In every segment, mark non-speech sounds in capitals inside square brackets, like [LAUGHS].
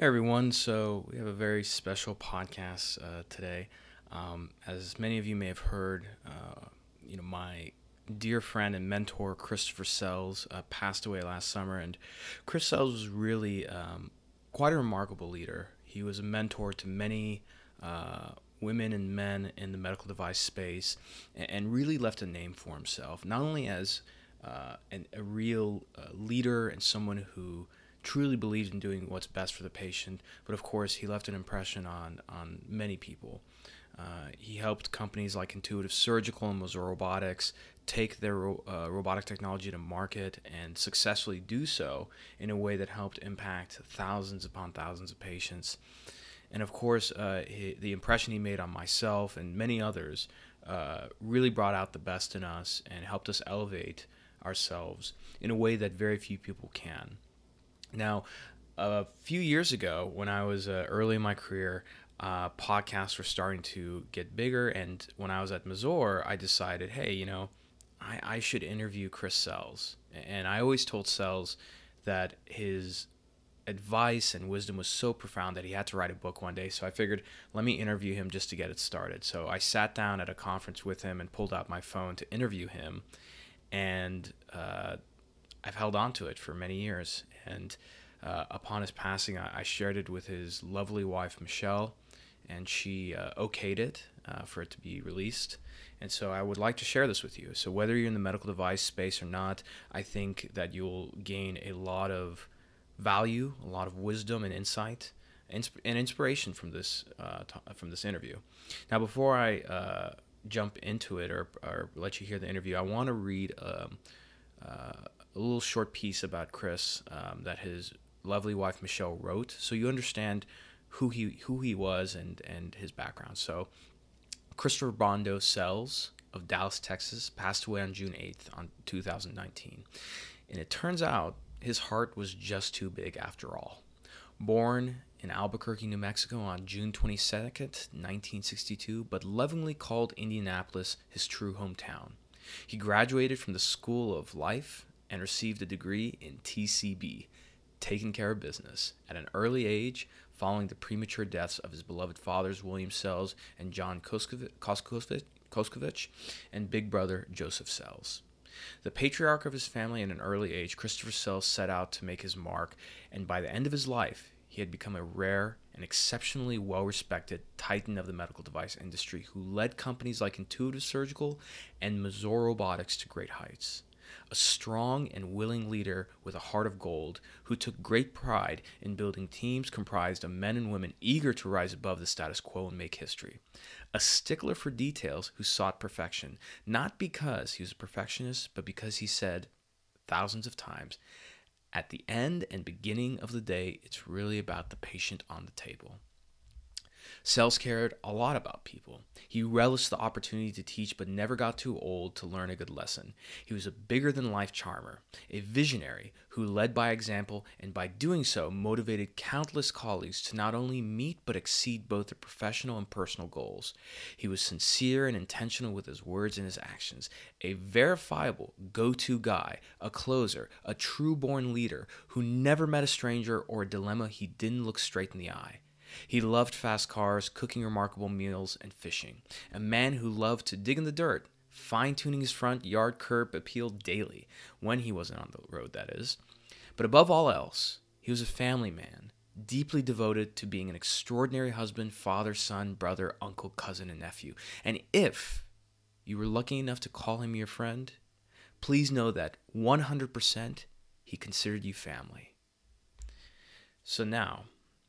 Hey everyone, so we have a very special podcast uh, today. Um, as many of you may have heard, uh, you know my dear friend and mentor Christopher Sells uh, passed away last summer, and Chris Sells was really um, quite a remarkable leader. He was a mentor to many uh, women and men in the medical device space, and, and really left a name for himself, not only as uh, an, a real uh, leader and someone who truly believed in doing what's best for the patient, but of course he left an impression on on many people. Uh, he helped companies like Intuitive Surgical and Mazor Robotics take their uh, robotic technology to market and successfully do so in a way that helped impact thousands upon thousands of patients. And of course, uh, he, the impression he made on myself and many others uh, really brought out the best in us and helped us elevate ourselves in a way that very few people can. Now, a few years ago, when I was uh, early in my career, uh, podcasts were starting to get bigger. And when I was at Mazor, I decided, hey, you know, I, I should interview Chris Sells. And I always told Sells that his advice and wisdom was so profound that he had to write a book one day. So I figured, let me interview him just to get it started. So I sat down at a conference with him and pulled out my phone to interview him. And uh, I've held on to it for many years. And uh, upon his passing, I, I, shared it with his lovely wife, Michelle, and she uh, okayed it uh, for it to be released. And so I would like to share this with you. So, whether you're in the medical device space or not, I think that you'll gain a lot of value, a lot of wisdom and insight. And inspiration from this uh, t- from this interview. Now, before I uh, jump into it or, or let you hear the interview, I want to read um, uh, a little short piece about Chris um, that his lovely wife Michelle wrote, so you understand who he who he was and and his background. So, Christopher Bondo Sells of Dallas, Texas, passed away on June 8th on 2019, and it turns out his heart was just too big after all. Born in Albuquerque, New Mexico on June 22nd, 1962, but lovingly called Indianapolis his true hometown. He graduated from the School of Life and received a degree in TCB, taking care of business, at an early age following the premature deaths of his beloved fathers, William Sells and John Koskovich, and big brother Joseph Sells. The patriarch of his family at an early age, Christopher Sells set out to make his mark, and by the end of his life, he had become a rare and exceptionally well respected titan of the medical device industry who led companies like Intuitive Surgical and Mazor Robotics to great heights a strong and willing leader with a heart of gold who took great pride in building teams comprised of men and women eager to rise above the status quo and make history. A stickler for details who sought perfection, not because he was a perfectionist, but because he said thousands of times, at the end and beginning of the day, it's really about the patient on the table. Sells cared a lot about people. He relished the opportunity to teach, but never got too old to learn a good lesson. He was a bigger than life charmer, a visionary who led by example and by doing so motivated countless colleagues to not only meet but exceed both their professional and personal goals. He was sincere and intentional with his words and his actions, a verifiable go to guy, a closer, a true born leader who never met a stranger or a dilemma he didn't look straight in the eye. He loved fast cars, cooking remarkable meals, and fishing. A man who loved to dig in the dirt, fine tuning his front yard curb appeal daily, when he wasn't on the road, that is. But above all else, he was a family man, deeply devoted to being an extraordinary husband, father, son, brother, uncle, cousin, and nephew. And if you were lucky enough to call him your friend, please know that 100% he considered you family. So now,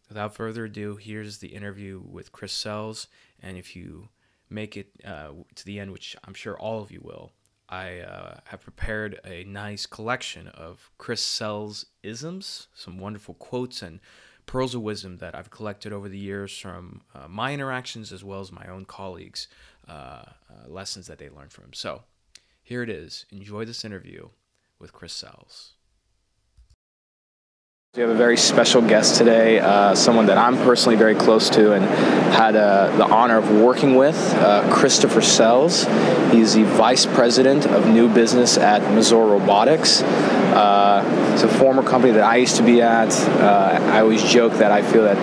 without further ado, here's the interview with Chris Sells. And if you make it uh, to the end, which I'm sure all of you will, I uh, have prepared a nice collection of Chris Sells isms, some wonderful quotes and pearls of wisdom that I've collected over the years from uh, my interactions as well as my own colleagues' uh, uh, lessons that they learned from him. So here it is. Enjoy this interview with Chris Sells. We have a very special guest today, uh, someone that I'm personally very close to and had uh, the honor of working with, uh, Christopher Sells. He's the Vice President of New Business at Mazor Robotics. Uh, it's a former company that I used to be at. Uh, I always joke that I feel that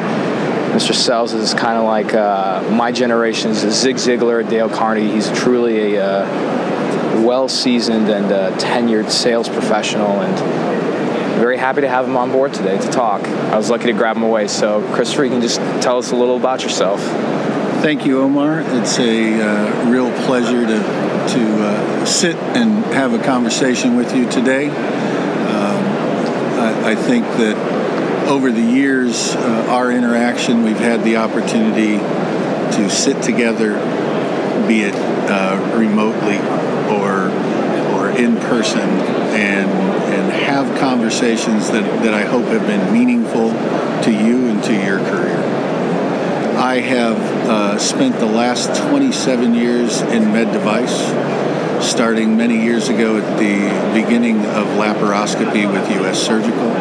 Mr. Sells is kind of like uh, my generation's Zig Ziglar, Dale Carnegie. He's truly a well seasoned and tenured sales professional and very happy to have him on board today to talk. I was lucky to grab him away. So, Christopher, you can just tell us a little about yourself. Thank you, Omar. It's a uh, real pleasure to to uh, sit and have a conversation with you today. Um, I, I, think that over the years, uh, our interaction, we've had the opportunity to sit together, be it uh, remotely or or in person, and and have conversations that, that I hope have been meaningful to you and to your career. I have uh, spent the last 27 years in med device, starting many years ago at the beginning of laparoscopy with U.S. Surgical.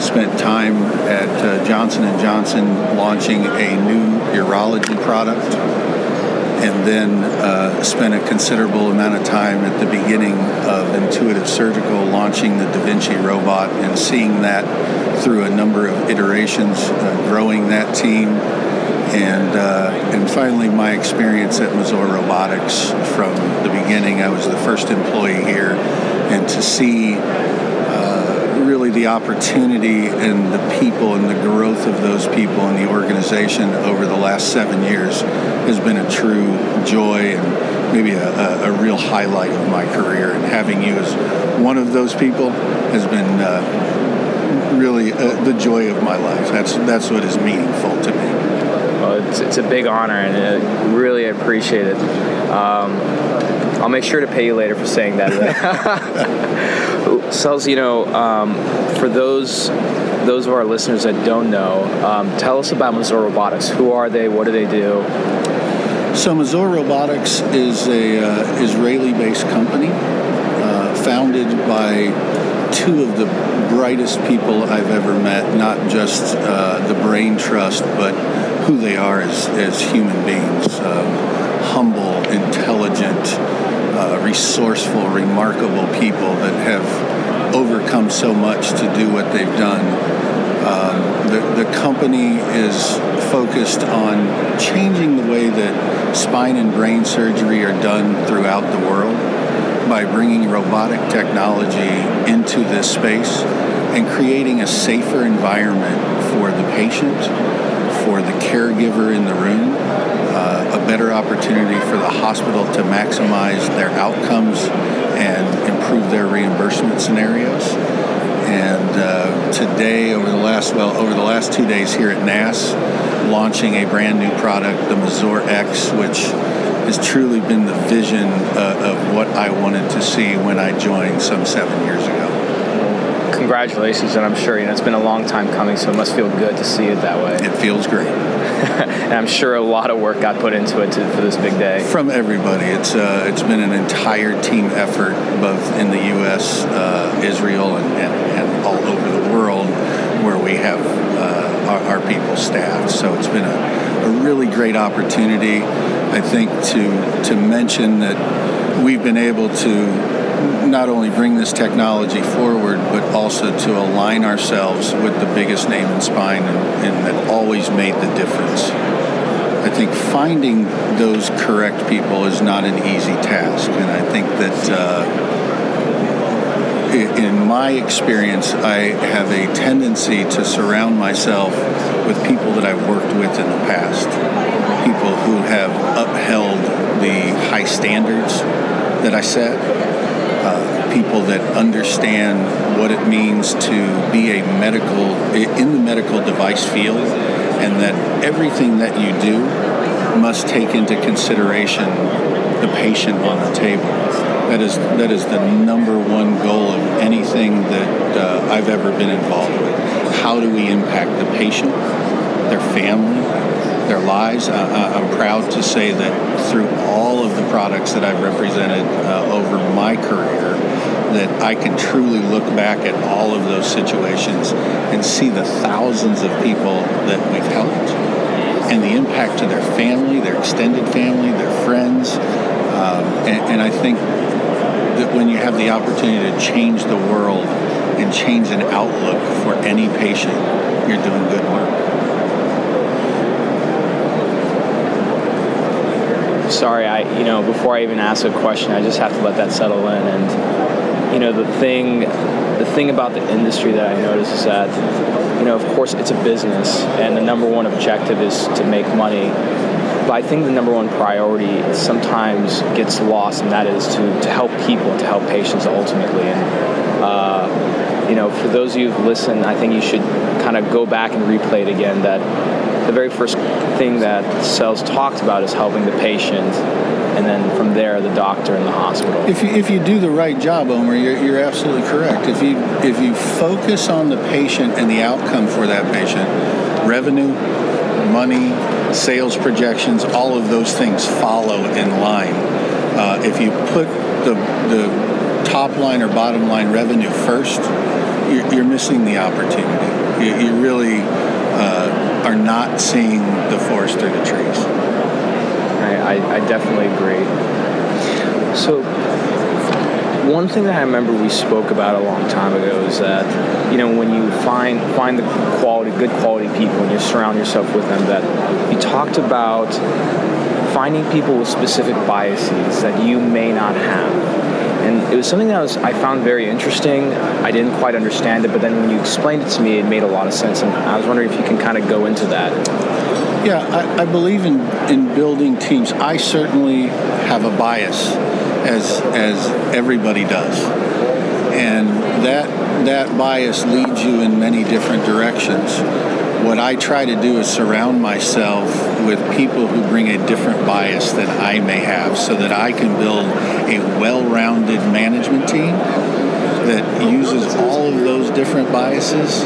Spent time at uh, Johnson & Johnson launching a new urology product and then uh, spent a considerable amount of time at the beginning of Intuitive Surgical launching the Da Vinci robot and seeing that through a number of iterations, uh, growing that team, and uh, and finally my experience at Mazor Robotics from the beginning. I was the first employee here, and to see really the opportunity and the people and the growth of those people in the organization over the last seven years has been a true joy and maybe a, a, a real highlight of my career. And having you as one of those people has been uh, really uh, the joy of my life. That's that's what is meaningful to me. Well, it's, it's a big honor, and I really appreciate it. Um, I'll make sure to pay you later for saying that. [LAUGHS] [LAUGHS] Know, um, for those those of our listeners that don't know, um, tell us about Mazor Robotics. Who are they? What do they do? So Mazor Robotics is a uh, Israeli-based company uh, founded by two of the brightest people I've ever met. Not just uh, the brain trust, but who they are as, as human beings. Um, humble, intelligent, uh, resourceful, remarkable people that have overcome so much to do what they've done. Um, the, the company is focused on changing the way that spine and brain surgery are done throughout the world by bringing robotic technology into this space and creating a safer environment for the patient, for the caregiver in the room, uh, a better opportunity for the hospital to maximize their outcomes and improve their reimbursement scenarios. And uh, today, over the last well, over the last two days here at NASS, launching a brand new product, the Mazor X, which has truly been the vision uh, of what I wanted to see when I joined some seven years ago congratulations, and I'm sure you know it's been a long time coming, so it must feel good to see it that way. It feels great. [LAUGHS] and I'm sure a lot of work got put into it to, for this big day. From everybody, it's uh, it's been an entire team effort, both in the U.S., uh, Israel, and, and, and, all over the world, where we have uh, our, our, people staffed. So it's been a, a really great opportunity. I think to to mention that we've been able to not only bring this technology forward, but also to align ourselves with the biggest name in spine and, and that always made the difference. I think finding those correct people is not an easy task, and I think that uh, in my experience, I have a tendency to surround myself with people that I've worked with in the past, people who have upheld the high standards that I set, people that understand what it means to be a medical in the medical device field and that everything that you do must take into consideration the patient on the table that is that is the number one goal of anything that uh, I've ever been involved with how do we impact the patient their family their lives. Uh, I'm proud to say that through all of the products that I've represented uh, over my career, that I can truly look back at all of those situations and see the thousands of people that we've helped and the impact to their family, their extended family, their friends. Um, and, and I think that when you have the opportunity to change the world and change an outlook for any patient, you're doing good work. sorry, I you know before I even ask a question, I just have to let that settle in. And you know the thing, the thing about the industry that I notice is that you know of course it's a business, and the number one objective is to make money. But I think the number one priority sometimes gets lost, and that is to, to help people, to help patients ultimately. And uh, you know, for those of you who've listened, I think you should kind of go back and replay it again. That the very first thing that Sells talked about is helping the patient, and then from there, the doctor and the hospital. If you, if you do the right job, Omar, you're, you're absolutely correct. If you if you focus on the patient and the outcome for that patient, revenue, money, sales projections, all of those things follow in line. Uh, if you put the the top line or bottom line revenue first, you're, you're missing the opportunity. You, you really uh, are not seeing the forest through the trees. I, I, I definitely agree. So, one thing that I remember we spoke about a long time ago is that you know when you find find the quality, good quality people, and you surround yourself with them, that you talked about finding people with specific biases that you may not have and it was something that was I found very interesting. I didn't quite understand it, but then when you explained it to me, it made a lot of sense. And I was wondering if you can kind of go into that. Yeah, I, I believe in in building teams. I certainly have a bias, as as everybody does, and that that bias leads you in many different directions what I try to do is surround myself with people who bring a different bias than I may have so that I can build a well rounded management team that uses all of those different biases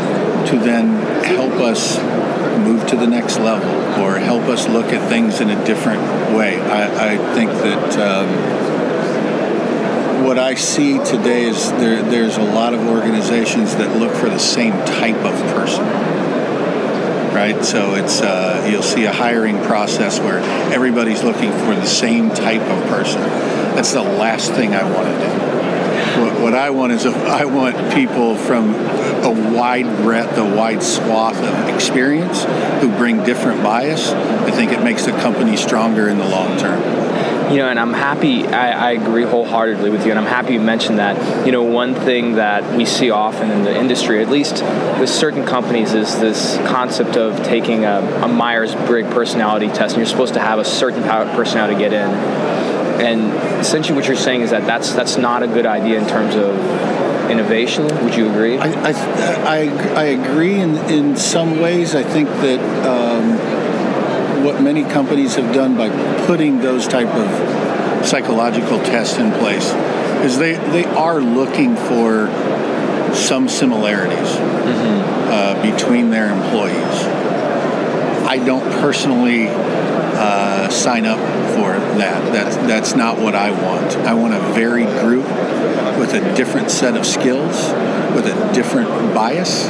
to then help us move to the next level or help us look at things in a different way. I, I think that. Um, what I see today is there, there's a lot of organizations that look for the same type of person right? So it's uh, you'll see a hiring process where everybody's looking for the same type of person. That's the last thing I want to do. What, what I want is a, I want people from a wide breadth, a wide swath of experience who bring different bias. I think it makes the company stronger in the long term you know, and I'm happy. I, I, agree wholeheartedly with you, and I'm happy you mentioned that. You know, one thing that we see often in the industry, at least with certain companies, is this concept of taking a, a Myers-Briggs personality test, and you're supposed to have a certain personality to get in. And essentially, what you're saying is that that's that's not a good idea in terms of innovation. Would you agree? I I, I, I agree in in some ways. I think that. Um, what many companies have done by putting those type of psychological tests in place is they, they are looking for some similarities mm-hmm. uh, between their employees. I don't personally uh, sign up for that. That's, that's not what I want. I want a varied group with a different set of skills, with a different bias,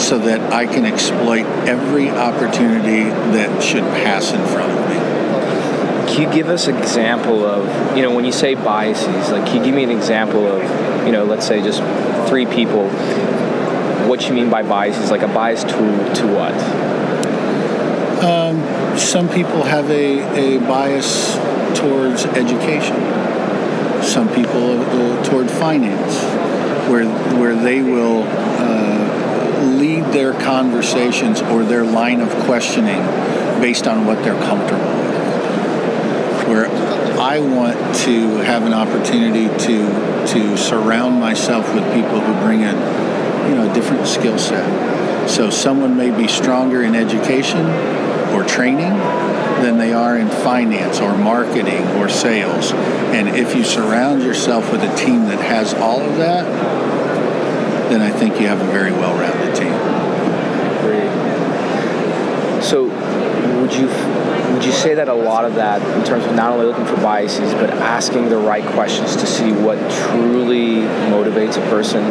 so that I can exploit every opportunity that should pass in front of me. Can you give us an example of, you know, when you say biases, like, can you give me an example of, you know, let's say just three people, what you mean by biases, like a bias to, to what? Um, some people have a, a bias towards education. Some people uh, toward finance, where where they will uh, lead their conversations or their line of questioning based on what they're comfortable with. Where I want to have an opportunity to to surround myself with people who bring a you know a different skill set. So someone may be stronger in education or training than they are in finance or marketing or sales. And if you surround yourself with a team that has all of that, then I think you have a very well rounded team. Great. So, would you would you say that a lot of that, in terms of not only looking for biases, but asking the right questions to see what truly motivates a person?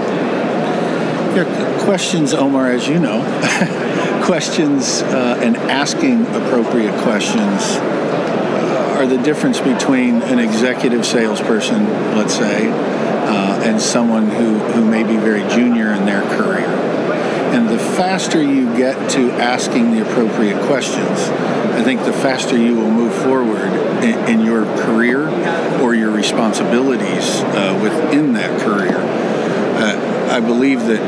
Yeah, questions, Omar, as you know, [LAUGHS] questions uh, and asking appropriate questions uh, are the difference between an executive salesperson, let's say, uh, and someone who, who may be very junior in their career. And the faster you get to asking the appropriate questions, I think the faster you will move forward in, in your career or your responsibilities uh, within that career. I believe that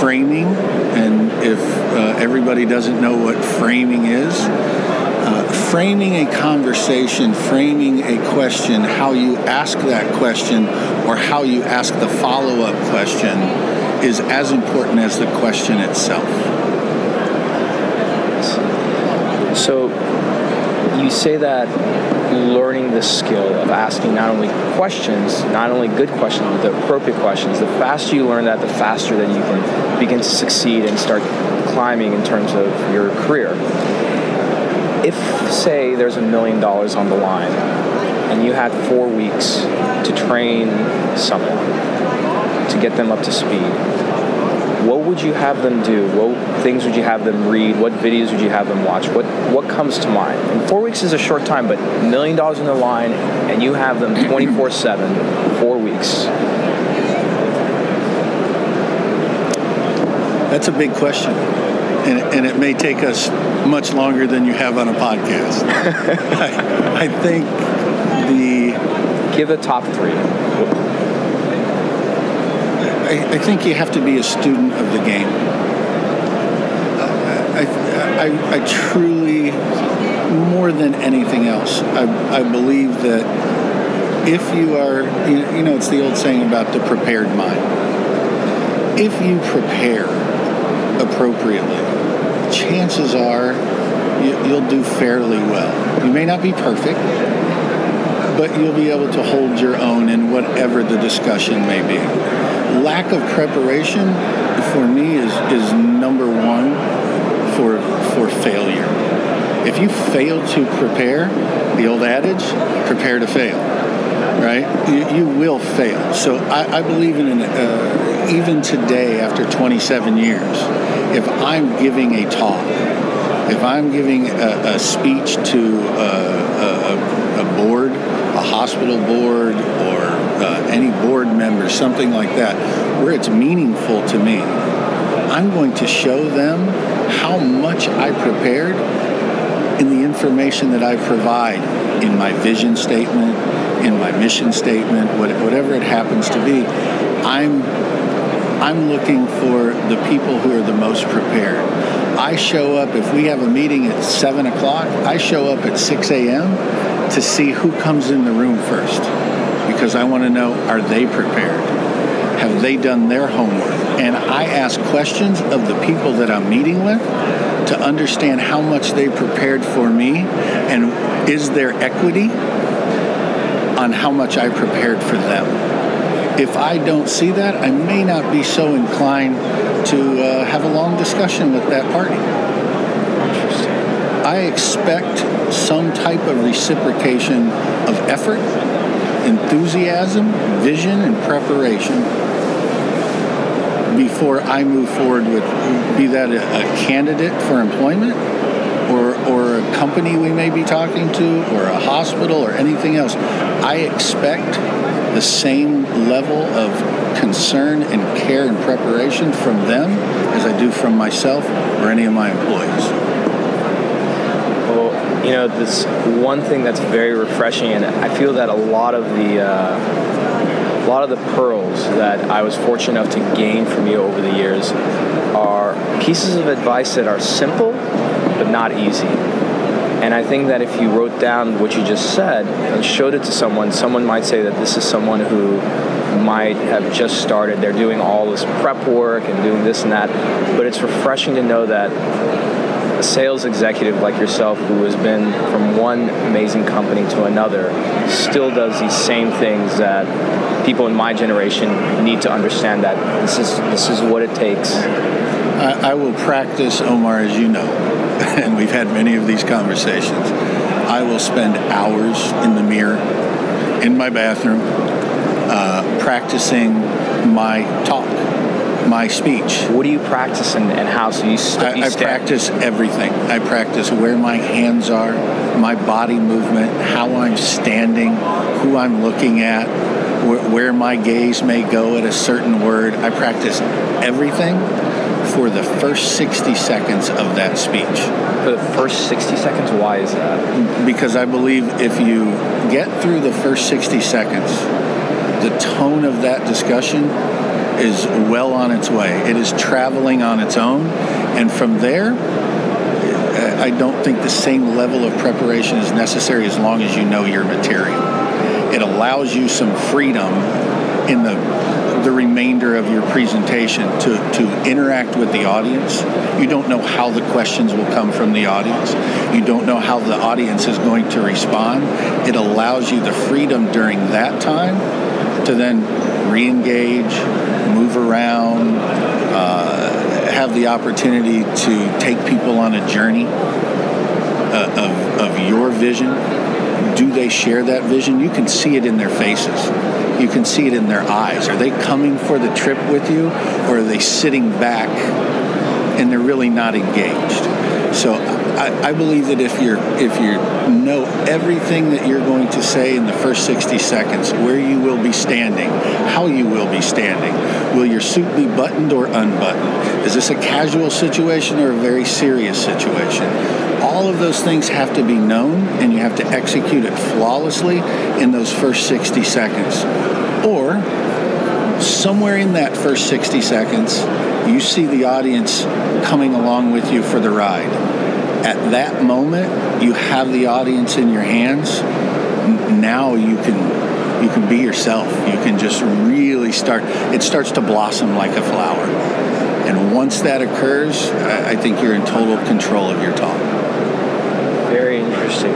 framing, and if uh, everybody doesn't know what framing is, uh, framing a conversation, framing a question, how you ask that question, or how you ask the follow up question is as important as the question itself. So you say that learning the skill of asking not only questions, not only good questions, but the appropriate questions, the faster you learn that, the faster that you can begin to succeed and start climbing in terms of your career. If, say, there's a million dollars on the line and you had four weeks to train someone to get them up to speed, what would you have them do? What things would you have them read? What videos would you have them watch? What what comes to mind? And four weeks is a short time, but a million dollars in the line, and you have them 24/7, four weeks. That's a big question, and, and it may take us much longer than you have on a podcast. [LAUGHS] I, I think the give a top three. I, I, think you have to be a student of the game. I, I, I truly, more than anything else, I, I believe that if you are, you know, it's the old saying about the prepared mind. If you prepare appropriately, chances are you, you'll do fairly well. You may not be perfect, but you'll be able to hold your own in whatever the discussion may be lack of preparation for me is, is number one for for failure. If you fail to prepare, the old adage, prepare to fail, right? You, you will fail. So I, I believe in an, uh, even today, after 27 years, if I'm giving a talk, if I'm giving a, a speech to a hospital board, or uh, any board member, something like that, where it's meaningful to me, I'm going to show them how much I prepared in the information that I provide in my vision statement, in my mission statement, whatever it happens to be. I'm I'm looking for the people who are the most prepared. I show up if we have a meeting at seven o'clock. I show up at six a.m. to see who comes in the room first because I want to know are they prepared? Have they done their homework? And I ask questions of the people that I'm meeting with to understand how much they prepared for me and is there equity on how much I prepared for them. If I don't see that, I may not be so inclined to uh, have a long discussion with that party. I expect some type of reciprocation of effort enthusiasm, vision, and preparation before I move forward with be that a, a, candidate for employment or, or a company we may be talking to or a hospital or anything else. I expect the same level of concern and care and preparation from them as I do from myself or any of my employees Well, you know, this one thing that's very refreshing, and I feel that a lot of the uh, a lot of the pearls that I was fortunate enough to gain from you over the years are pieces of advice that are simple but not easy. And I think that if you wrote down what you just said and showed it to someone, someone might say that this is someone who might have just started. They're doing all this prep work and doing this and that. But it's refreshing to know that a sales executive like yourself who has been from one amazing company to another still does these same things that people in my generation need to understand that this is this is what it takes. I, I will practice, Omar, as you know, [LAUGHS] and we've had many of these conversations. I will spend hours in the mirror in my bathroom uh, practicing my talk, my speech. What do you practice and, and how? So you, st- I, you I practice everything. I practice where my hands are, my body movement, how I'm standing, who I'm looking at, where, where my gaze may go at a certain word. I practice everything for the first 60 seconds of that speech. for the first 60 seconds. Why is that? Because I believe if you get through the first 60 seconds, the tone of that discussion is well on its way. It is traveling on its own. And from there, I don't think the same level of preparation is necessary as long as you know your material. It allows you some freedom in the the remainder of your presentation to, to interact with the audience. You don't know how the questions will come from the audience. You don't know how the audience is going to respond. It allows you the freedom during that time to then re-engage, move around, uh, have the opportunity to take people on a journey uh, of, of your vision. Do they share that vision? You can see it in their faces. You can see it in their eyes. Are they coming for the trip with you, or are they sitting back and they're really not engaged? So I, I believe that if you're if you know everything that you're going to say in the first 60 seconds, where you will be standing, how you will be standing, will your suit be buttoned or unbuttoned? Is this a casual situation or a very serious situation? All of those things have to be known, and you have to execute it flawlessly in those first 60 seconds. Or somewhere in that first 60 seconds, you see the audience coming along with you for the ride. At that moment, you have the audience in your hands. Now you can you can be yourself. You can just really start. It starts to blossom like a flower. And once that occurs, I I think you're in total control of your talk. Very interesting.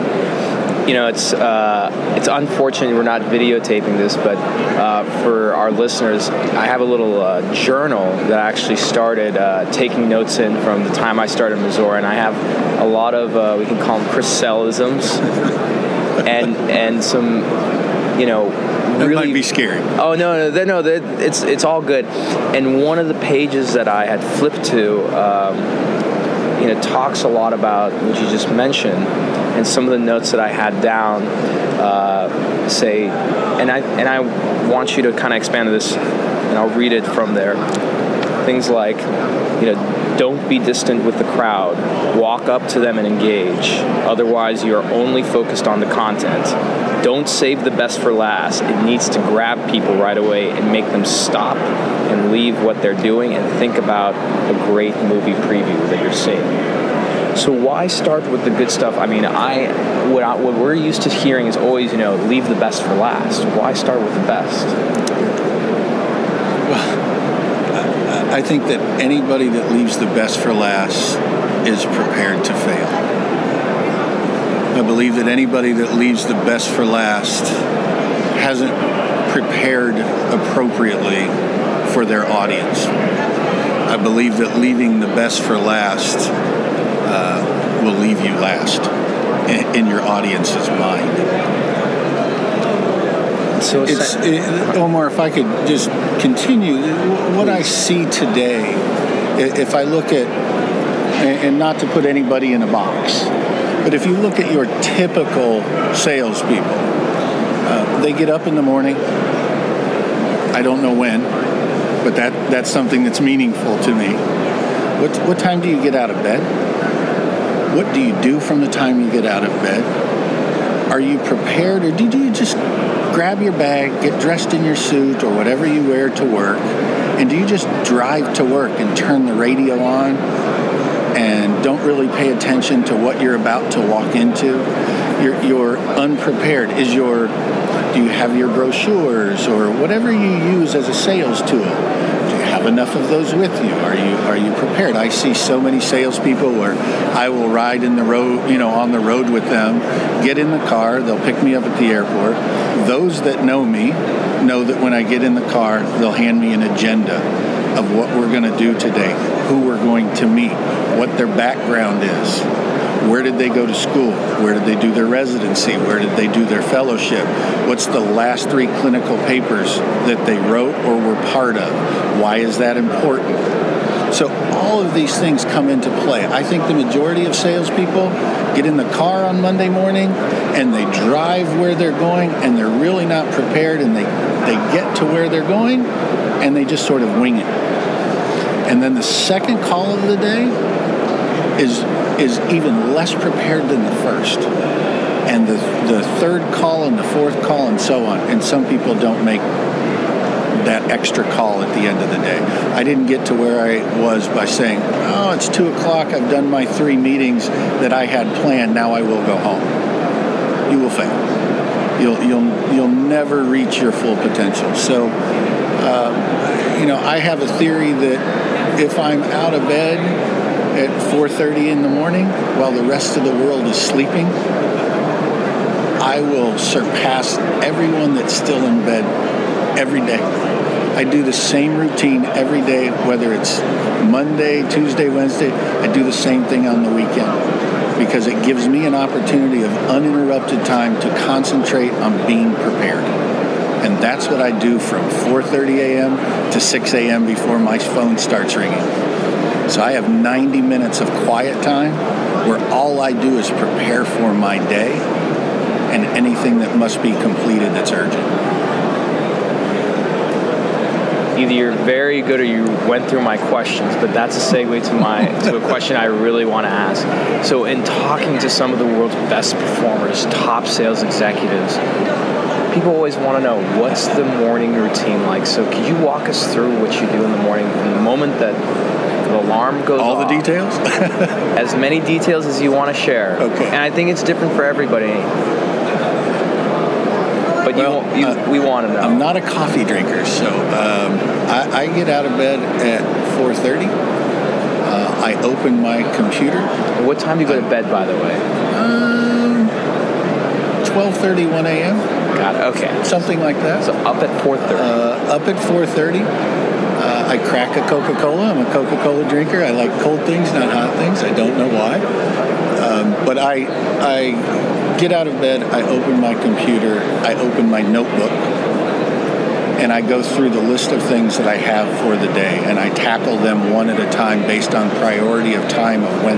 You know, it's uh, it's unfortunate we're not videotaping this, but uh, for our listeners, I have a little uh, journal that I actually started uh, taking notes in from the time I started Missouri, and I have a lot of uh, we can call them Chris Sellisms, [LAUGHS] and and some, you know, That really might be scary. Oh no, no, th- no! It's it's all good. And one of the pages that I had flipped to, um, you know, talks a lot about what you just mentioned, and some of the notes that I had down uh, say, and I and I want you to kind of expand this, and I'll read it from there. Things like, you know, don't be distant with the crowd. Walk up to them and engage. Otherwise, you are only focused on the content. Don't save the best for last. It needs to grab people right away and make them stop and leave what they're doing and think about a great movie preview that you're seeing. So why start with the good stuff? I mean, I what, I what we're used to hearing is always, you know, leave the best for last. Why start with the best? Well, I think that anybody that leaves the best for last is prepared to fail. I believe that anybody that leaves the best for last hasn't prepared appropriately for their audience. I believe that leaving the best for last uh, will leave you last in, in your audience's mind. So It's it, Omar. If I could just continue, what I see today, if I look at, and and not to put anybody in a box, but if you look at your typical salespeople, uh, they get up in the morning. I don't know when, but that that's something that's meaningful to me. What what time do you get out of bed? What do you do from the time you get out of bed? Are you prepared, or did you just grab your bag, get dressed in your suit or whatever you wear to work, and do you just drive to work and turn the radio on and don't really pay attention to what you're about to walk into? You're, you're unprepared. Is your do you have your brochures or whatever you use as a sales tool? Have enough of those with you? Are you are you prepared? I see so many salespeople where I will ride in the road, you know, on the road with them, get in the car, they'll pick me up at the airport. Those that know me know that when I get in the car, they'll hand me an agenda of what we're going to do today, who we're going to meet, what their background is, Where did they go to school? Where did they do their residency? Where did they do their fellowship? What's the last three clinical papers that they wrote or were part of? Why is that important? So all of these things come into play. I think the majority of salespeople get in the car on Monday morning and they drive where they're going and they're really not prepared and they, they get to where they're going and they just sort of wing it. And then the second call of the day is is even less prepared than the first. And the, the third call and the fourth call and so on. And some people don't make that extra call at the end of the day. I didn't get to where I was by saying, oh, it's 2 o'clock, I've done my three meetings that I had planned, now I will go home. You will fail. You'll, you'll, you'll never reach your full potential. So, uh, you know, I have a theory that if I'm out of bed at 4.30 in the morning while the rest of the world is sleeping, I will surpass everyone that's still in bed every day. I do the same routine every day, whether it's Monday, Tuesday, Wednesday. I do the same thing on the weekend because it gives me an opportunity of uninterrupted time to concentrate on being prepared. And that's what I do from 4:30 a.m. to 6 a.m. before my phone starts ringing. So I have 90 minutes of quiet time where all I do is prepare for my day and anything that must be completed that's urgent either you're very good or you went through my questions, but that's a segue to my to a question I really want to ask. So, in talking to some of the world's best performers, top sales executives, people always want to know what's the morning routine like. So, could you walk us through what you do in the morning from the moment that the alarm goes all off, the details [LAUGHS] as many details as you want to share okay and i think it's different for everybody but well, you, you uh, we want to know. I'm not a coffee drinker, so um, I, I, get out of bed at 4:30. Uh, I open my computer. what time do you go to bed, by the way? Um, 12:30, 1 a.m. Got it. Okay. Something like that. So up at 4:30. Uh, up at 4:30. I crack a Coca-Cola. I'm a Coca-Cola drinker. I like cold things, not hot things. I don't know why, um, but I I get out of bed, I open my computer, I open my notebook, and I go through the list of things that I have for the day, and I tackle them one at a time based on priority of time of when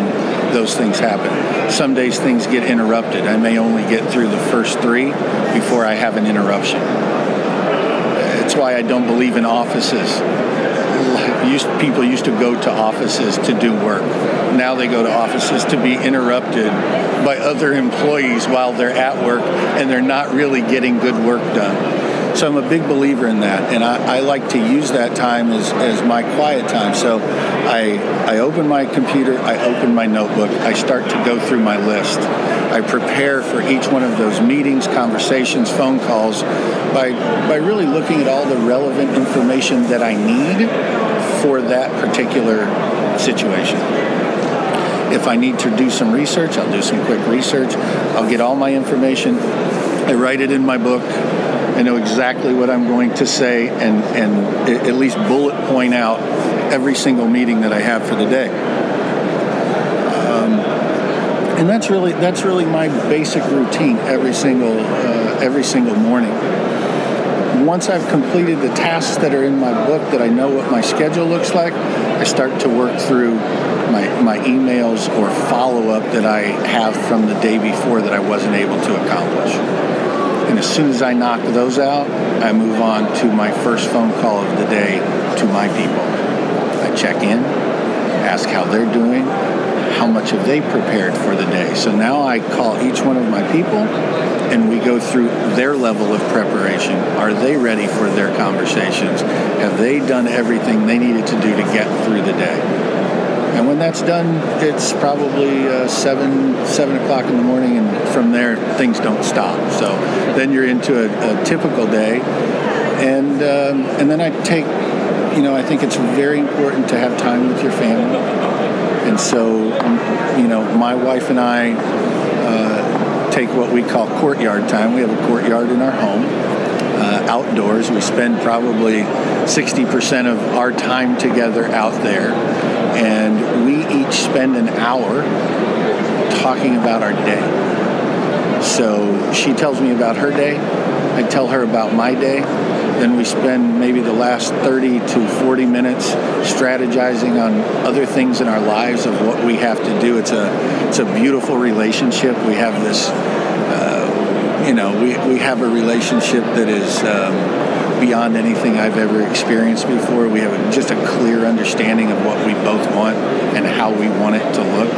those things happen. Some days things get interrupted. I may only get through the first three before I have an interruption. It's why I don't believe in offices used, people used to go to offices to do work. Now they go to offices to be interrupted by other employees while they're at work and they're not really getting good work done. So I'm a big believer in that, and I, I like to use that time as, as my quiet time. So I, I open my computer, I open my notebook, I start to go through my list. I prepare for each one of those meetings, conversations, phone calls by, by really looking at all the relevant information that I need for that particular situation. If I need to do some research, I'll do some quick research. I'll get all my information. I write it in my book. I know exactly what I'm going to say and, and at least bullet point out every single meeting that I have for the day. Um, and that's really that's really my basic routine every single uh, every single morning once I've completed the tasks that are in my book that I know what my schedule looks like, I start to work through my, my emails or follow up that I have from the day before that I wasn't able to accomplish. And as soon as I knock those out, I move on to my first phone call of the day to my people. I check in, ask how they're doing, how much have they prepared for the day. So now I call each one of my people and we go through their level of preparation. Are they ready for their conversations? Have they done everything they needed to do to get through the day? And when that's done, it's probably uh, seven seven o'clock in the morning, and from there things don't stop. So then you're into a, a typical day, and um, and then I take, you know, I think it's very important to have time with your family, and so you know, my wife and I. Take what we call courtyard time. We have a courtyard in our home. Uh, outdoors. We spend probably 60% of our time together out there. And we each spend an hour talking about our day. So she tells me about her day. I tell her about my day. Then we spend maybe the last 30 to 40 minutes strategizing on other things in our lives of what we have to do. It's a it's a beautiful relationship. We have this, uh, you know, we, we have a relationship that is um, beyond anything I've ever experienced before. We have a, just a clear understanding of what we both want and how we want it to look.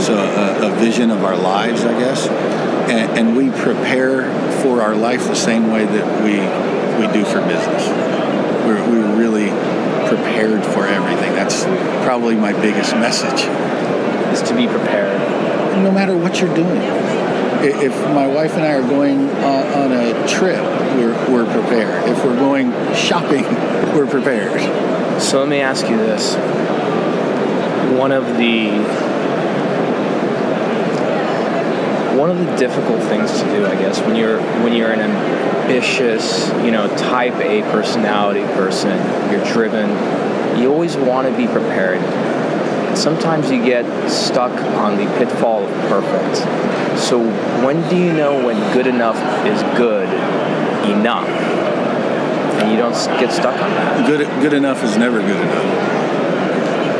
So a, a vision of our lives, I guess, and, and we prepare for our life the same way that we we do for business. We're, we're really prepared for everything. That's probably my biggest message. Is to be prepared. No matter what you're doing. If my wife and I are going uh, on a trip, we're, we're prepared. If we're going shopping, [LAUGHS] we're prepared. So let me ask you this. One of the one of the difficult things to do, I guess, when you're when you're an ambitious, you know, type A personality person, you're driven, you always want to be prepared. Sometimes you get stuck on the pitfall of perfect. So when do you know when good enough is good enough? And you don't get stuck on that. Good good enough is never good enough.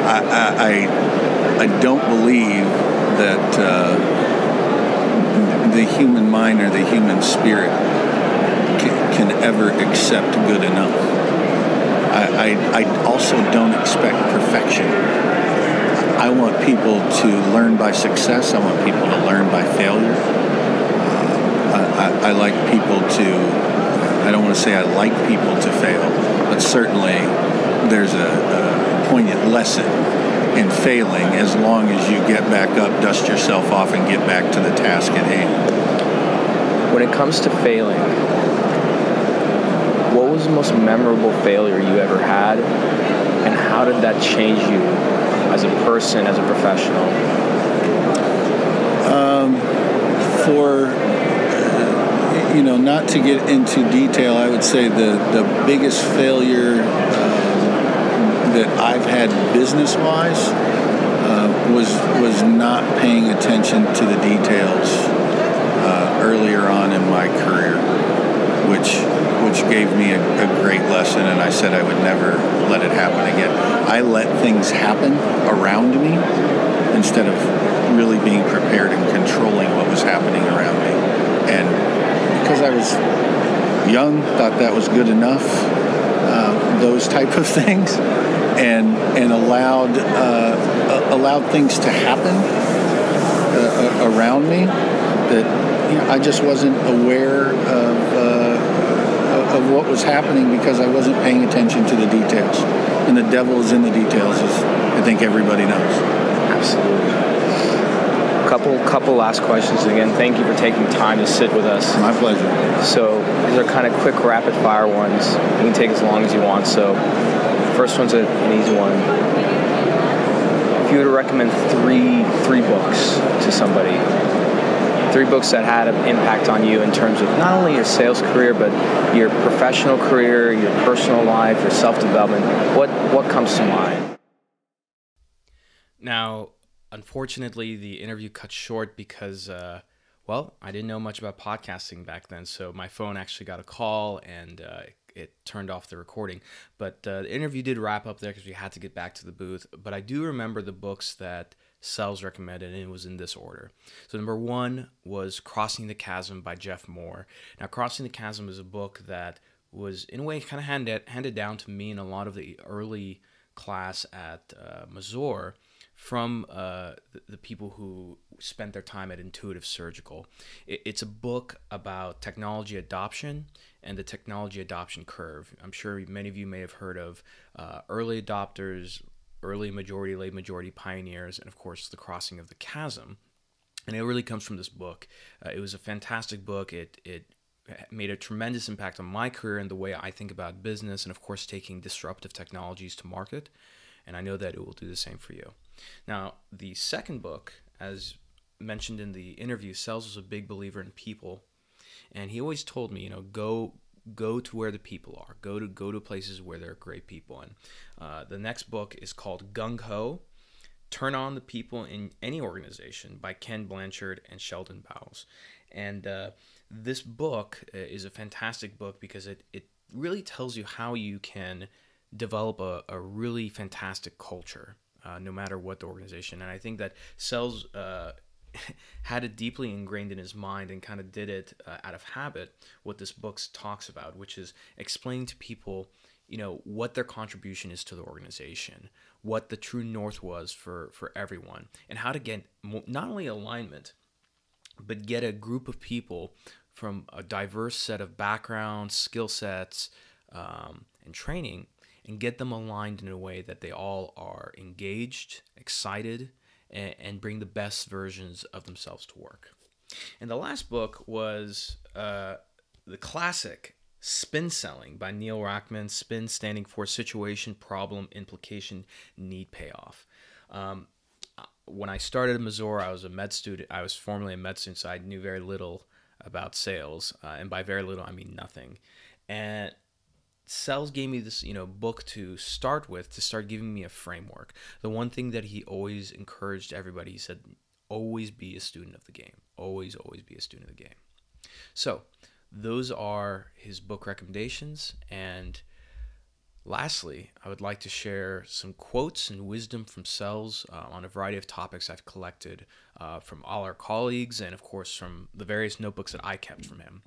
I I, I, don't believe that. Uh, the human mind or the human spirit can, can ever accept good enough. I, I, I, also don't expect perfection. I want people to learn by success. I want people to learn by failure. Uh, I, I, like people to, I don't want to say I like people to fail, but certainly there's a, a poignant lesson in failing as long as you get back up, dust yourself off, and get back to the task at hand. When it comes to failing, what was the most memorable failure you ever had, and how did that change you as a person, as a professional? Um, for uh, you know, not to get into detail, I would say the the biggest failure. Uh, that I've had business wise uh, was was not paying attention to the details earlier on in my career, which which gave me a, a, great lesson, and I said I would never let it happen again. I let things happen around me instead of really being prepared and controlling what was happening around me, and because I was young, thought that was good enough. Uh, those type of [LAUGHS] things and and allowed uh, allowed things to happen uh, around me that I just wasn't aware of uh, of what was happening because I wasn't paying attention to the details. And the devil is in the details, as I think everybody knows. Absolutely couple couple last questions again thank you for taking time to sit with us my pleasure so these are kind of quick rapid fire ones you can take as long as you want so First one's a, an easy one. If you were to recommend three three books to somebody, three books that had an impact on you in terms of not only your sales career but your professional career, your personal life, your self development, what what comes to mind? Now, unfortunately, the interview cut short because. Uh, well, I didn't know much about podcasting back then, so my phone actually got a call and uh, it turned off the recording. But uh, the interview did wrap up there because we had to get back to the booth. But I do remember the books that Sells recommended, and it was in this order. So number one was Crossing the Chasm by Jeff Moore. Now, Crossing the Chasm is a book that was in a way kind of handed handed down to me in a lot of the early class at uh, Mazor from uh, the, the, people who spent their time at Intuitive Surgical. It, it's a book about technology adoption and the technology adoption curve. I'm sure many of you may have heard of uh, early adopters, early majority, late majority pioneers, and of course the crossing of the chasm. And it really comes from this book. Uh, it was a fantastic book. It it made a tremendous impact on my career and the way I think about business, and of course taking disruptive technologies to market. And I know that it will do the same for you. Now, the second book, as mentioned in the interview, Sells was a big believer in people, and he always told me, you know, go go to where the people are. Go to go to places where there are great people. And uh, the next book is called Gung Ho: Turn on the People in Any Organization by Ken Blanchard and Sheldon Bowles. And uh, this book uh, is a fantastic book because it, it really tells you how you can develop a, a really fantastic culture, uh, no matter what the organization. And I think that Sells uh, had it deeply ingrained in his mind and kind of did it uh, out of habit, what this book talks about, which is explaining to people you know what their contribution is to the organization what the true north was for for everyone and how to get not only alignment but get a group of people from a diverse set of backgrounds skill sets um, and training and get them aligned in a way that they all are engaged excited and, and bring the best versions of themselves to work and the last book was uh, the classic Spin Selling by Neil Rackham. Spin standing for Situation, Problem, Implication, Need, Payoff. Um, when I started at Mazor, I was a med student. I was formerly a med student, so I knew very little about sales, uh, and by very little, I mean nothing. And Sells gave me this, you know, book to start with to start giving me a framework. The one thing that he always encouraged everybody, he said, always be a student of the game. Always, always be a student of the game. So those are his book recommendations. And lastly, I would like to share some quotes and wisdom from Sells uh, on a variety of topics I've collected uh, from all our colleagues and, of course, from the various notebooks that I kept from him.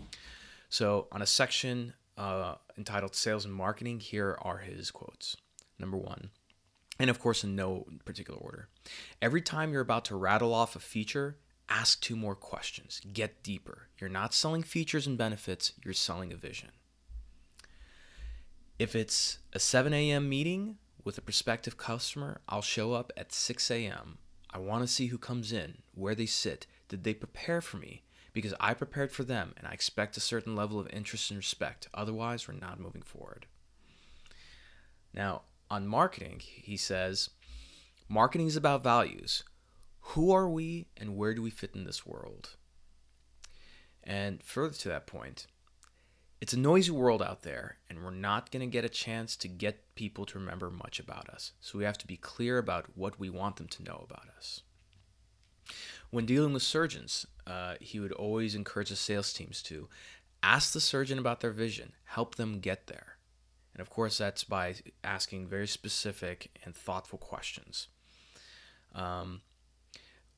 So, on a section uh, entitled Sales and Marketing, here are his quotes. Number one, and of course, in no particular order. Every time you're about to rattle off a feature, ask two more questions, get deeper. You're not selling features and benefits, you're selling a vision. If it's a 7 a.m. meeting with a prospective customer, I'll show up at 6 a.m. I want to see who comes in, where they sit. Did they prepare for me? Because I prepared for them and I expect a certain level of interest and respect. Otherwise, we're not moving forward. Now, on marketing, he says, marketing is about values. Who are we and where do we fit in this world? And further to that point, it's a noisy world out there, and we're not going to get a chance to get people to remember much about us. So we have to be clear about what we want them to know about us. When dealing with surgeons, uh, he would always encourage the sales teams to ask the surgeon about their vision, help them get there. And of course, that's by asking very specific and thoughtful questions. Um,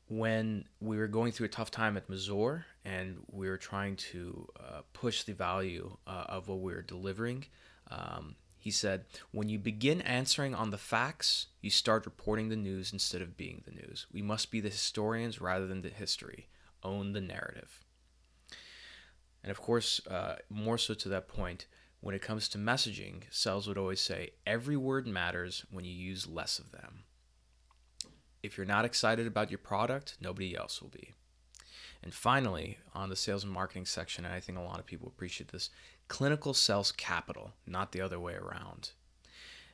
when we were going through a tough time at Mazor and we were trying to uh, push the value uh, of what we were delivering, um, he said, When you begin answering on the facts, you start reporting the news instead of being the news. We must be the historians rather than the history. Own the narrative. And of course, uh, more so to that point, when it comes to messaging, Sells would always say, Every word matters when you use less of them if you're not excited about your product, nobody else will be. And finally, on the sales and marketing section, and I think a lot of people appreciate this, clinical sells capital, not the other way around.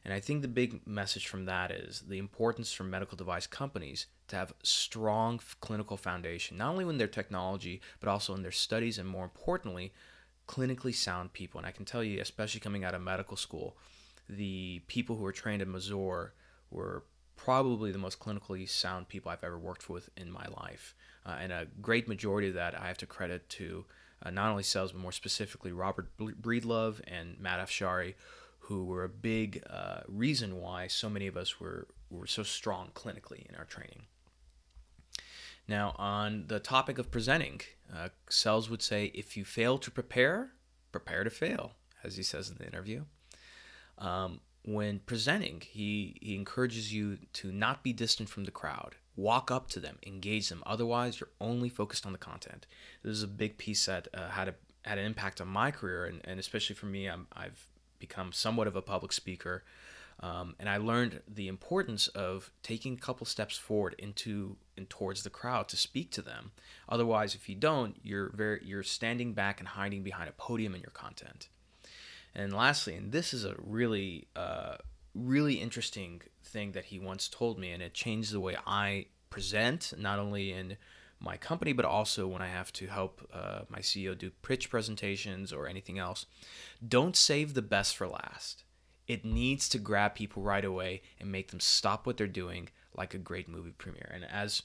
And I think the big message from that is the importance for medical device companies to have strong clinical foundation, not only in their technology, but also in their studies, and more importantly, clinically sound people. And I can tell you, especially coming out of medical school, the people who were trained at Mazor were probably the most clinically sound people I've ever worked with in my life. Uh, and a great majority of that I have to credit to uh, not only Sells, but more specifically Robert Breedlove and Matt Afshari, who were a big uh, reason why so many of us were, were so strong clinically in our training. Now, on the topic of presenting, uh, Sells would say if you fail to prepare, prepare to fail, as he says in the interview. Um, when presenting, he, he encourages you to not be distant from the crowd. Walk up to them, engage them. Otherwise, you're only focused on the content. This is a big piece that uh, had a had an impact on my career, and, and especially for me, I'm, I've become somewhat of a public speaker, um, and I learned the importance of taking a couple steps forward into and towards the crowd to speak to them. Otherwise, if you don't, you're very you're standing back and hiding behind a podium in your content. And lastly, and this is a really, uh, really interesting thing that he once told me, and it changed the way I present, not only in my company, but also when I have to help uh, my CEO do pitch presentations or anything else. Don't save the best for last. It needs to grab people right away and make them stop what they're doing, like a great movie premiere. And as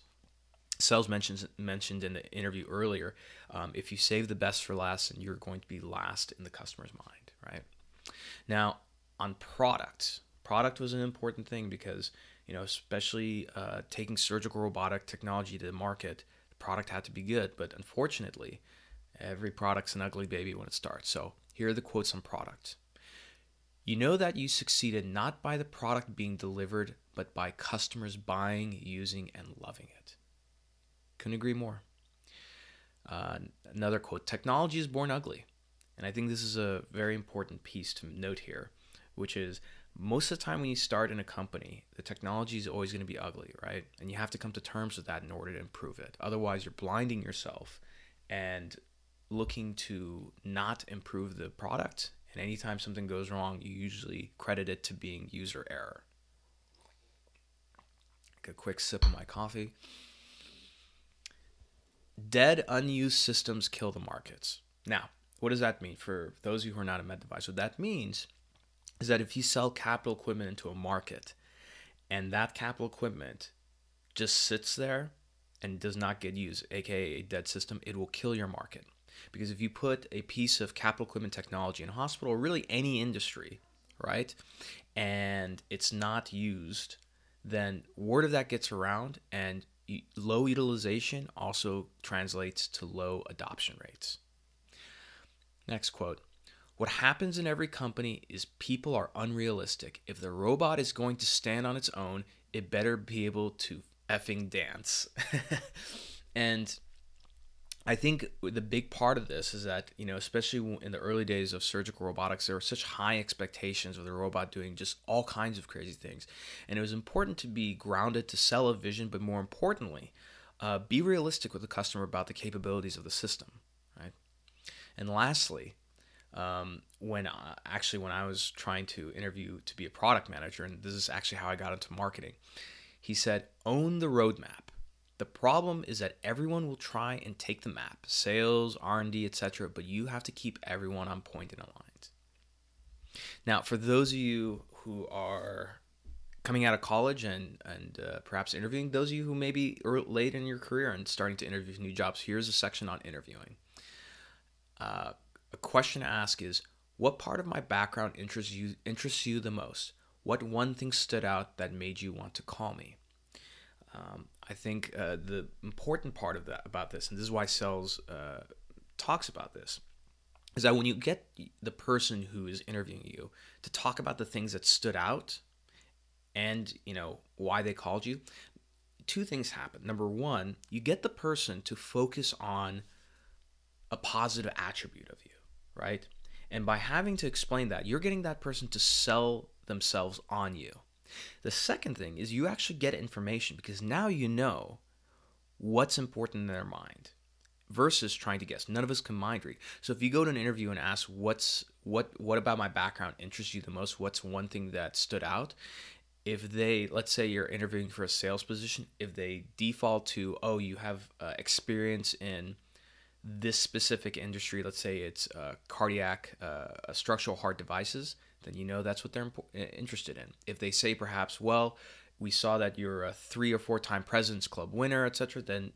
Sells mentions mentioned in the interview earlier, um, if you save the best for last, then you're going to be last in the customer's mind, right? Now, on product, product was an important thing because you know, especially uh, taking surgical robotic technology to the market, the product had to be good. But unfortunately, every product's an ugly baby when it starts. So here are the quotes on product. You know that you succeeded not by the product being delivered, but by customers buying, using, and loving it. Couldn't agree more. Uh, another quote Technology is born ugly. And I think this is a very important piece to note here, which is most of the time when you start in a company, the technology is always going to be ugly, right? And you have to come to terms with that in order to improve it. Otherwise, you're blinding yourself and looking to not improve the product. And anytime something goes wrong, you usually credit it to being user error. A quick sip of my coffee. Dead, unused systems kill the markets. Now, what does that mean for those of you who are not a med device? What that means is that if you sell capital equipment into a market and that capital equipment just sits there and does not get used, aka a dead system, it will kill your market. Because if you put a piece of capital equipment technology in a hospital, or really any industry, right, and it's not used, then word of that gets around, and low utilization also translates to low adoption rates. Next quote what happens in every company is people are unrealistic. If the robot is going to stand on its own, it better be able to effing dance. [LAUGHS] and I think the big part of this is that, you know, especially in the early days of surgical robotics, there were such high expectations of the robot doing just all kinds of crazy things. And it was important to be grounded to sell a vision, but more importantly, uh, be realistic with the customer about the capabilities of the system, right? And lastly, um, when uh, actually when I was trying to interview to be a product manager, and this is actually how I got into marketing. He said, "Own the roadmap." The problem is that everyone will try and take the map, sales, R&D, etc., but you have to keep everyone on point and aligned. Now, for those of you who are coming out of college and and uh, perhaps interviewing, those of you who may be late in your career and starting to interview new jobs, here's a section on interviewing. Uh, a question to ask is what part of my background interests you interests you the most? What one thing stood out that made you want to call me? Um, I think uh, the important part of that about this, and this is why Sells uh, talks about this, is that when you get the person who is interviewing you to talk about the things that stood out, and you know why they called you, two things happen. Number one, you get the person to focus on a positive attribute of you right? And by having to explain that, you're getting that person to sell themselves on you. The second thing is you actually get information because now you know what's important in their mind versus trying to guess. None of us can mind read. So if you go to an interview and ask what's what what about my background interests you the most, what's one thing that stood out? If they let's say you're interviewing for a sales position, if they default to oh you have uh, experience in this specific industry, let's say it's uh, cardiac, uh, structural heart devices, then you know that's what they're interested in. If they say perhaps, well, we saw that you're a three or four time President's Club winner, etc., then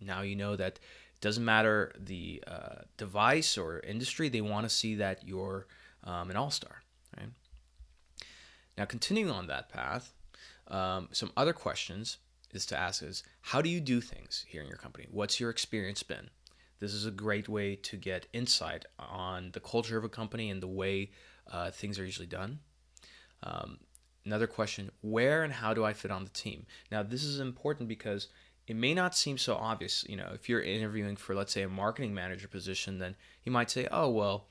now you know that it doesn't matter the uh, device or industry, they want to see that you're um, an all star. Right? Now, continuing on that path, um, some other questions is to ask is how do you do things here in your company? What's your experience been? This is a great way to get insight on the culture of a company and the way uh, things are usually done. Um, another question where and how do I fit on the team? Now, this is important because it may not seem so obvious. You know, if you're interviewing for, let's say, a marketing manager position, then you might say, oh, well,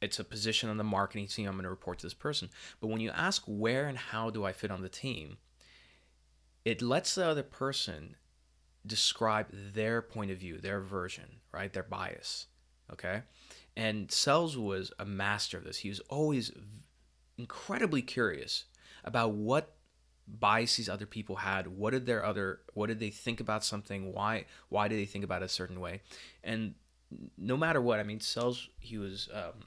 it's a position on the marketing team. I'm going to report to this person. But when you ask where and how do I fit on the team, it lets the other person describe their point of view, their version, right? Their bias. Okay. And Sells was a master of this. He was always incredibly curious about what biases other people had. What did their other what did they think about something? Why why did they think about it a certain way? And no matter what, I mean, Sells he was um,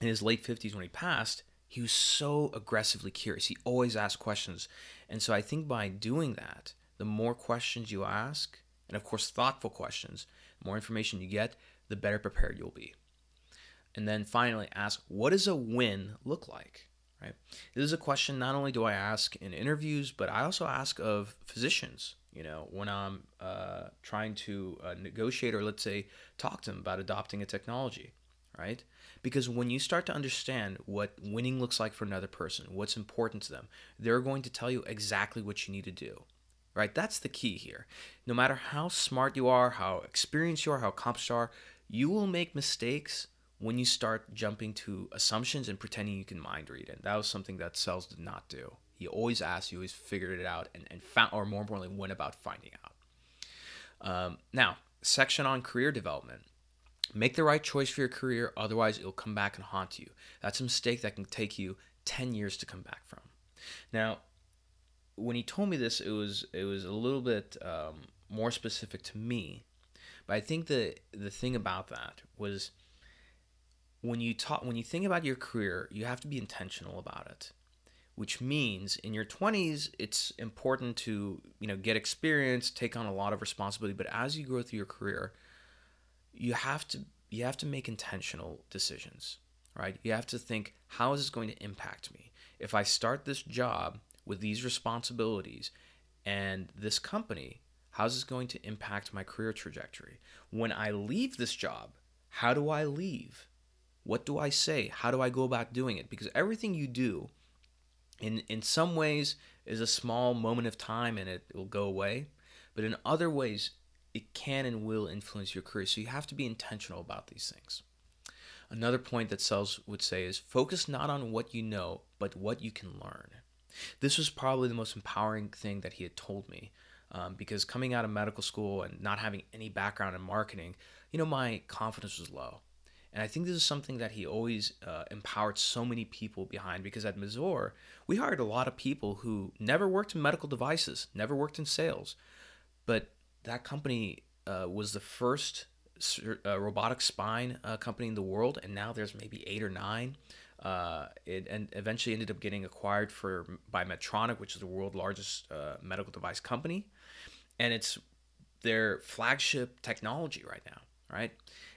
in his late fifties when he passed. He was so aggressively curious. He always asked questions. And so I think by doing that, the more questions you ask, and of course, thoughtful questions, the more information you get, the better prepared you'll be. And then finally, ask what does a win look like? Right? This is a question not only do I ask in interviews, but I also ask of physicians. You know, when I'm uh, trying to uh, negotiate or let's say talk to them about adopting a technology, right? Because when you start to understand what winning looks like for another person, what's important to them, they're going to tell you exactly what you need to do. Right? That's the key here. No matter how smart you are, how experienced you are, how accomplished you are, you will make mistakes when you start jumping to assumptions and pretending you can mind read. And that was something that Sells did not do. He always asked, he always figured it out and, and found, or more importantly, went about finding out. Um, now, section on career development. Make the right choice for your career, otherwise, it'll come back and haunt you. That's a mistake that can take you 10 years to come back from. Now, when he told me this, it was it was a little bit um, more specific to me, but I think the the thing about that was when you talk when you think about your career, you have to be intentional about it. Which means in your 20s, it's important to you know get experience, take on a lot of responsibility. But as you grow through your career, you have to you have to make intentional decisions right you have to think how is this going to impact me if i start this job with these responsibilities and this company how's this going to impact my career trajectory when i leave this job how do i leave what do i say how do i go about doing it because everything you do in in some ways is a small moment of time and it will go away but in other ways it can and will influence your career. So you have to be intentional about these things. Another point that Sells would say is focus not on what you know, but what you can learn. This was probably the most empowering thing that he had told me um, because coming out of medical school and not having any background in marketing, you know, my confidence was low. And I think this is something that he always uh, empowered so many people behind because at Mazor, we hired a lot of people who never worked in medical devices, never worked in sales, but that company uh, was the first uh, robotic spine uh, company in the world, and now there's maybe eight or nine. Uh, it and eventually ended up getting acquired for by Medtronic, which is the world's largest uh, medical device company, and it's their flagship technology right now, right?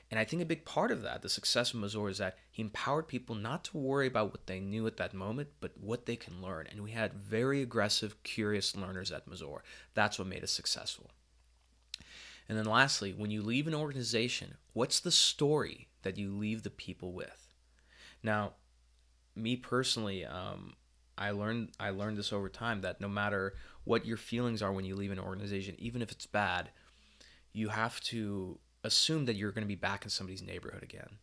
And I think a big part of that, the success of Mazor, is that he empowered people not to worry about what they knew at that moment, but what they can learn. And we had very aggressive, curious learners at Mazor. That's what made us successful. And then lastly, when you leave an organization, what's the story that you leave the people with? Now, me personally, um, I learned I learned this over time that no matter what your feelings are when you leave an organization, even if it's bad, you have to assume that you're going to be back in somebody's neighborhood again.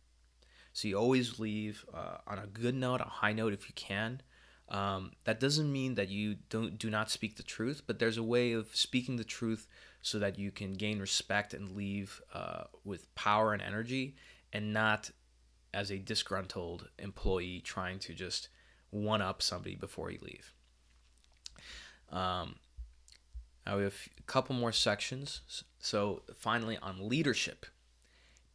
So you always leave uh, on a good note, a high note if you can. Um, that doesn't mean that you don't do not speak the truth, but there's a way of speaking the truth so that you can gain respect and leave uh, with power and energy and not as a disgruntled employee trying to just one up somebody before you leave. Um, now we have a couple more sections. So, finally, on leadership.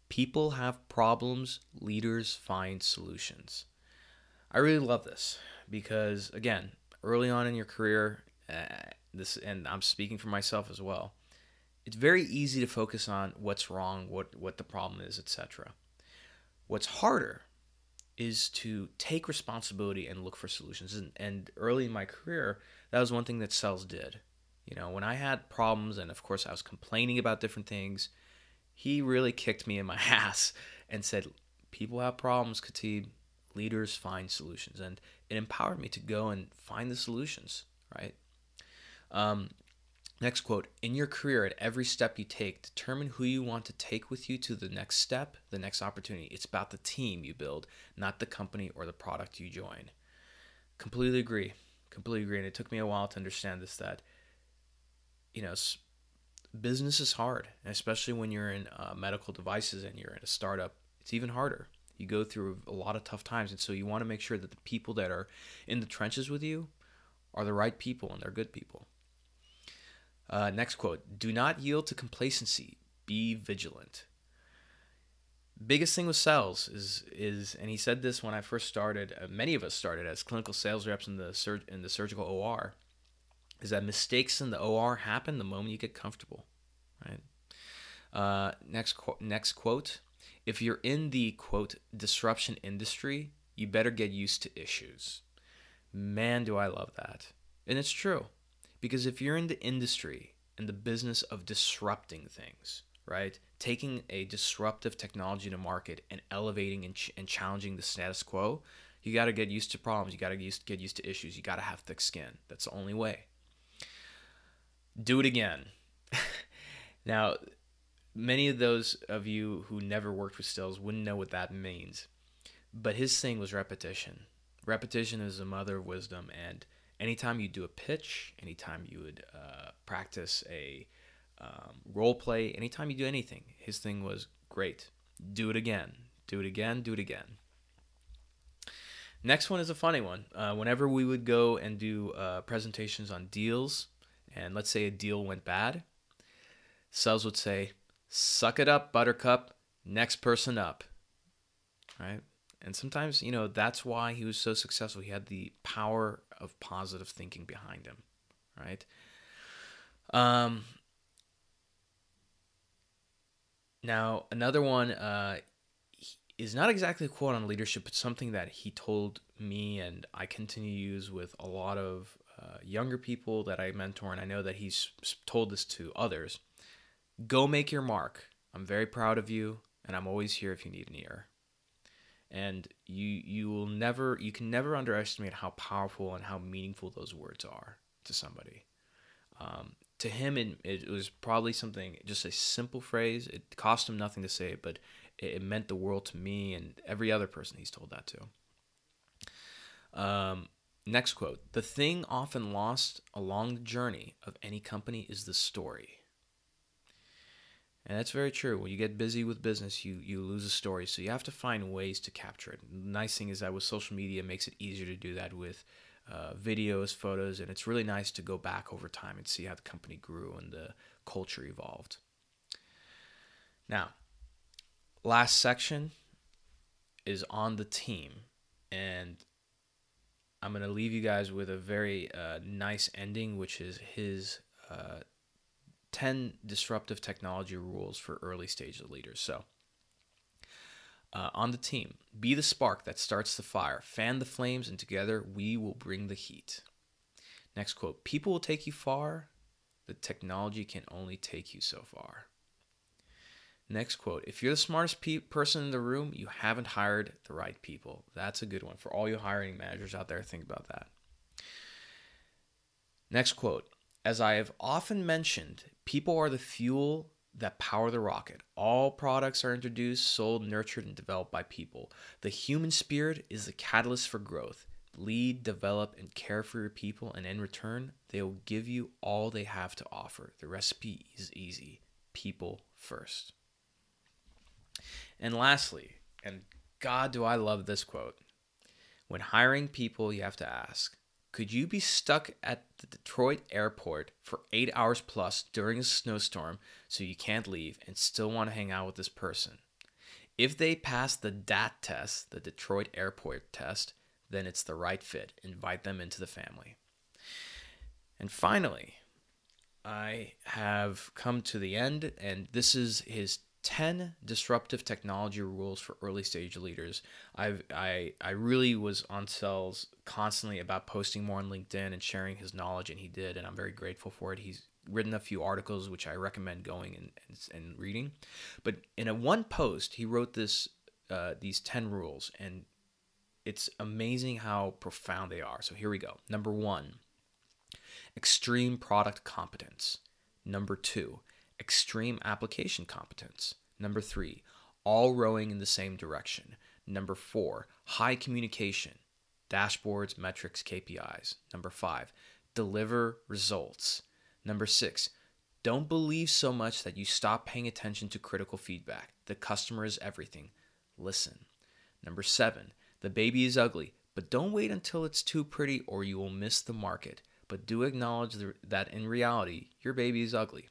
People have problems, leaders find solutions. I really love this because, again, early on in your career, uh, this, and I'm speaking for myself as well, it's very easy to focus on what's wrong, what what the problem is, etc. What's harder is to take responsibility and look for solutions. And, and early in my career, that was one thing that Sells did. You know, when I had problems, and of course I was complaining about different things, he really kicked me in my [LAUGHS] ass and said, "People have problems, Khatib. Leaders find solutions," and it empowered me to go and find the solutions. Right. Um, Next quote In your career, at every step you take, determine who you want to take with you to the next step, the next opportunity. It's about the team you build, not the company or the product you join. Completely agree. Completely agree. And it took me a while to understand this that, you know, business is hard, especially when you're in uh, medical devices and you're in a startup. It's even harder. You go through a lot of tough times. And so you want to make sure that the people that are in the trenches with you are the right people and they're good people. Uh, next quote Do not yield to complacency, be vigilant. biggest thing with sales is is and he said this when I first started. Uh, many of us started as clinical sales reps in the sur- in the surgical OR. Is that mistakes in the OR happen the moment you get comfortable, right? Uh, next qu- next quote: If you're in the quote disruption industry, you better get used to issues. Man, do I love that, and it's true, because if you're in the industry in the business of disrupting things, right? Taking a disruptive technology to market and elevating and, ch- and challenging the status quo, you got to get used to problems. You got to get used to issues. You got to have thick skin. That's the only way. Do it again. [LAUGHS] now, many of those of you who never worked with Sells wouldn't know what that means. But his thing was repetition. Repetition is the mother of wisdom. And anytime you do a pitch, anytime you would uh, practice a um, role play, anytime you do anything, his thing was great. Do it again. Do it again. Do it again. Next one is a funny one. Uh, whenever we would go and do uh, presentations on deals, and let's say a deal went bad, Sells would say, "Suck it up, Buttercup. Next person up." Right? And sometimes, you know, that's why he was so successful. He had the power of positive thinking behind him, right? Um, now, another one uh, is not exactly a quote on leadership, but something that he told me and I continue to use with a lot of uh, younger people that I mentor, and I know that he's told this to others. Go make your mark. I'm very proud of you, and I'm always here if you need an ear and you you will never you can never underestimate how powerful and how meaningful those words are to somebody. Um, to him it, it was probably something just a simple phrase. It cost him nothing to say it but it, it meant the world to me and every other person he's told that to. Um, next quote. The thing often lost along the journey of any company is the story and that's very true. When you get busy with business, you you lose a story. So you have to find ways to capture it. The nice thing is that with social media, it makes it easier to do that with uh, videos, photos, and it's really nice to go back over time and see how the company grew and the culture evolved. Now, last section is on the team, and I'm to leave you guys with a very uh, nice ending, which is his uh, 10 disruptive technology rules for early stage leaders. So, uh, on the team, be the spark that starts the fire, fan the flames, and together we will bring the heat. Next quote People will take you far, the technology can only take you so far. Next quote If you're the smartest pe- person in the room, you haven't hired the right people. That's a good one. For all you hiring managers out there, think about that. Next quote As I have often mentioned, People are the fuel that power the rocket. All products are introduced, sold, nurtured, and developed by people. The human spirit is the catalyst for growth. Lead, develop, and care for your people, and in return, they will give you all they have to offer. The recipe is easy people first. And lastly, and God, do I love this quote when hiring people, you have to ask could you be stuck at the Detroit airport for eight hours plus during a snowstorm so you can't leave and still want to hang out with this person? If they pass the DAT test, the Detroit airport test, then it's the right fit. Invite them into the family. And finally, I have come to the end, and this is his 10 disruptive technology rules for early stage leaders. I've, I, I really was on Sells constantly about posting more on LinkedIn and sharing his knowledge, and he did, and I'm very grateful for it. He's written a few articles which I recommend going and, and, and reading. But in a one post, he wrote this uh, these 10 rules, and it's amazing how profound they are. So here we go. Number one, extreme product competence. Number two, extreme application competence. Number three, all rowing in the same direction. Number four, high communication, dashboards, metrics, KPIs. Number five, deliver results. Number six, don't believe so much that you stop paying attention to critical feedback. The customer is everything. Listen. Number seven, the baby is ugly, but don't wait until it's too pretty or you will miss the market. But do acknowledge that in reality, your baby is ugly.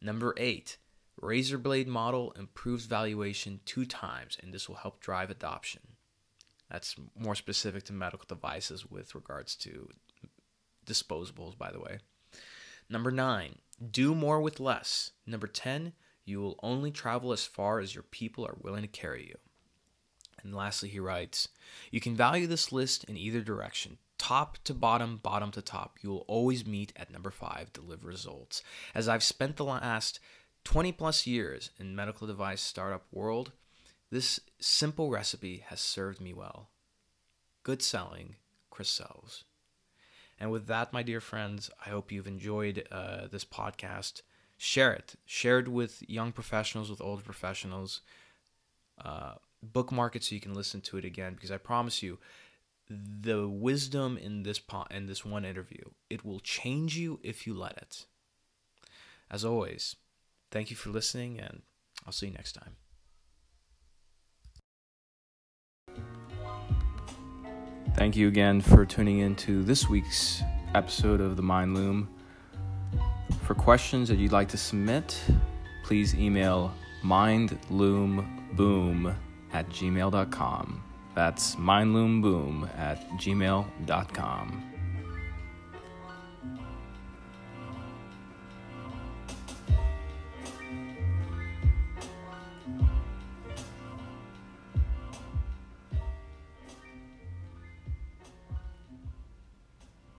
Number eight, Razor blade model improves valuation two times, and this will help drive adoption. That's more specific to medical devices with regards to disposables, by the way. Number nine, do more with less. Number 10, you will only travel as far as your people are willing to carry you. And lastly, he writes, You can value this list in either direction top to bottom, bottom to top. You will always meet at number five, deliver results. As I've spent the last 20 plus years in medical device startup world, this simple recipe has served me well. Good selling, Chris Sells. And with that, my dear friends, I hope you've enjoyed uh, this podcast. Share it. Share it with young professionals, with older professionals. Uh, bookmark it so you can listen to it again because I promise you, the wisdom in this po- in this one interview, it will change you if you let it. As always, thank you for listening, and I'll see you next time. Thank you again for tuning in to this week's episode of the Mind Loom. For questions that you'd like to submit, please email mindloomboom at gmail.com. That's mindloomboom at gmail.com.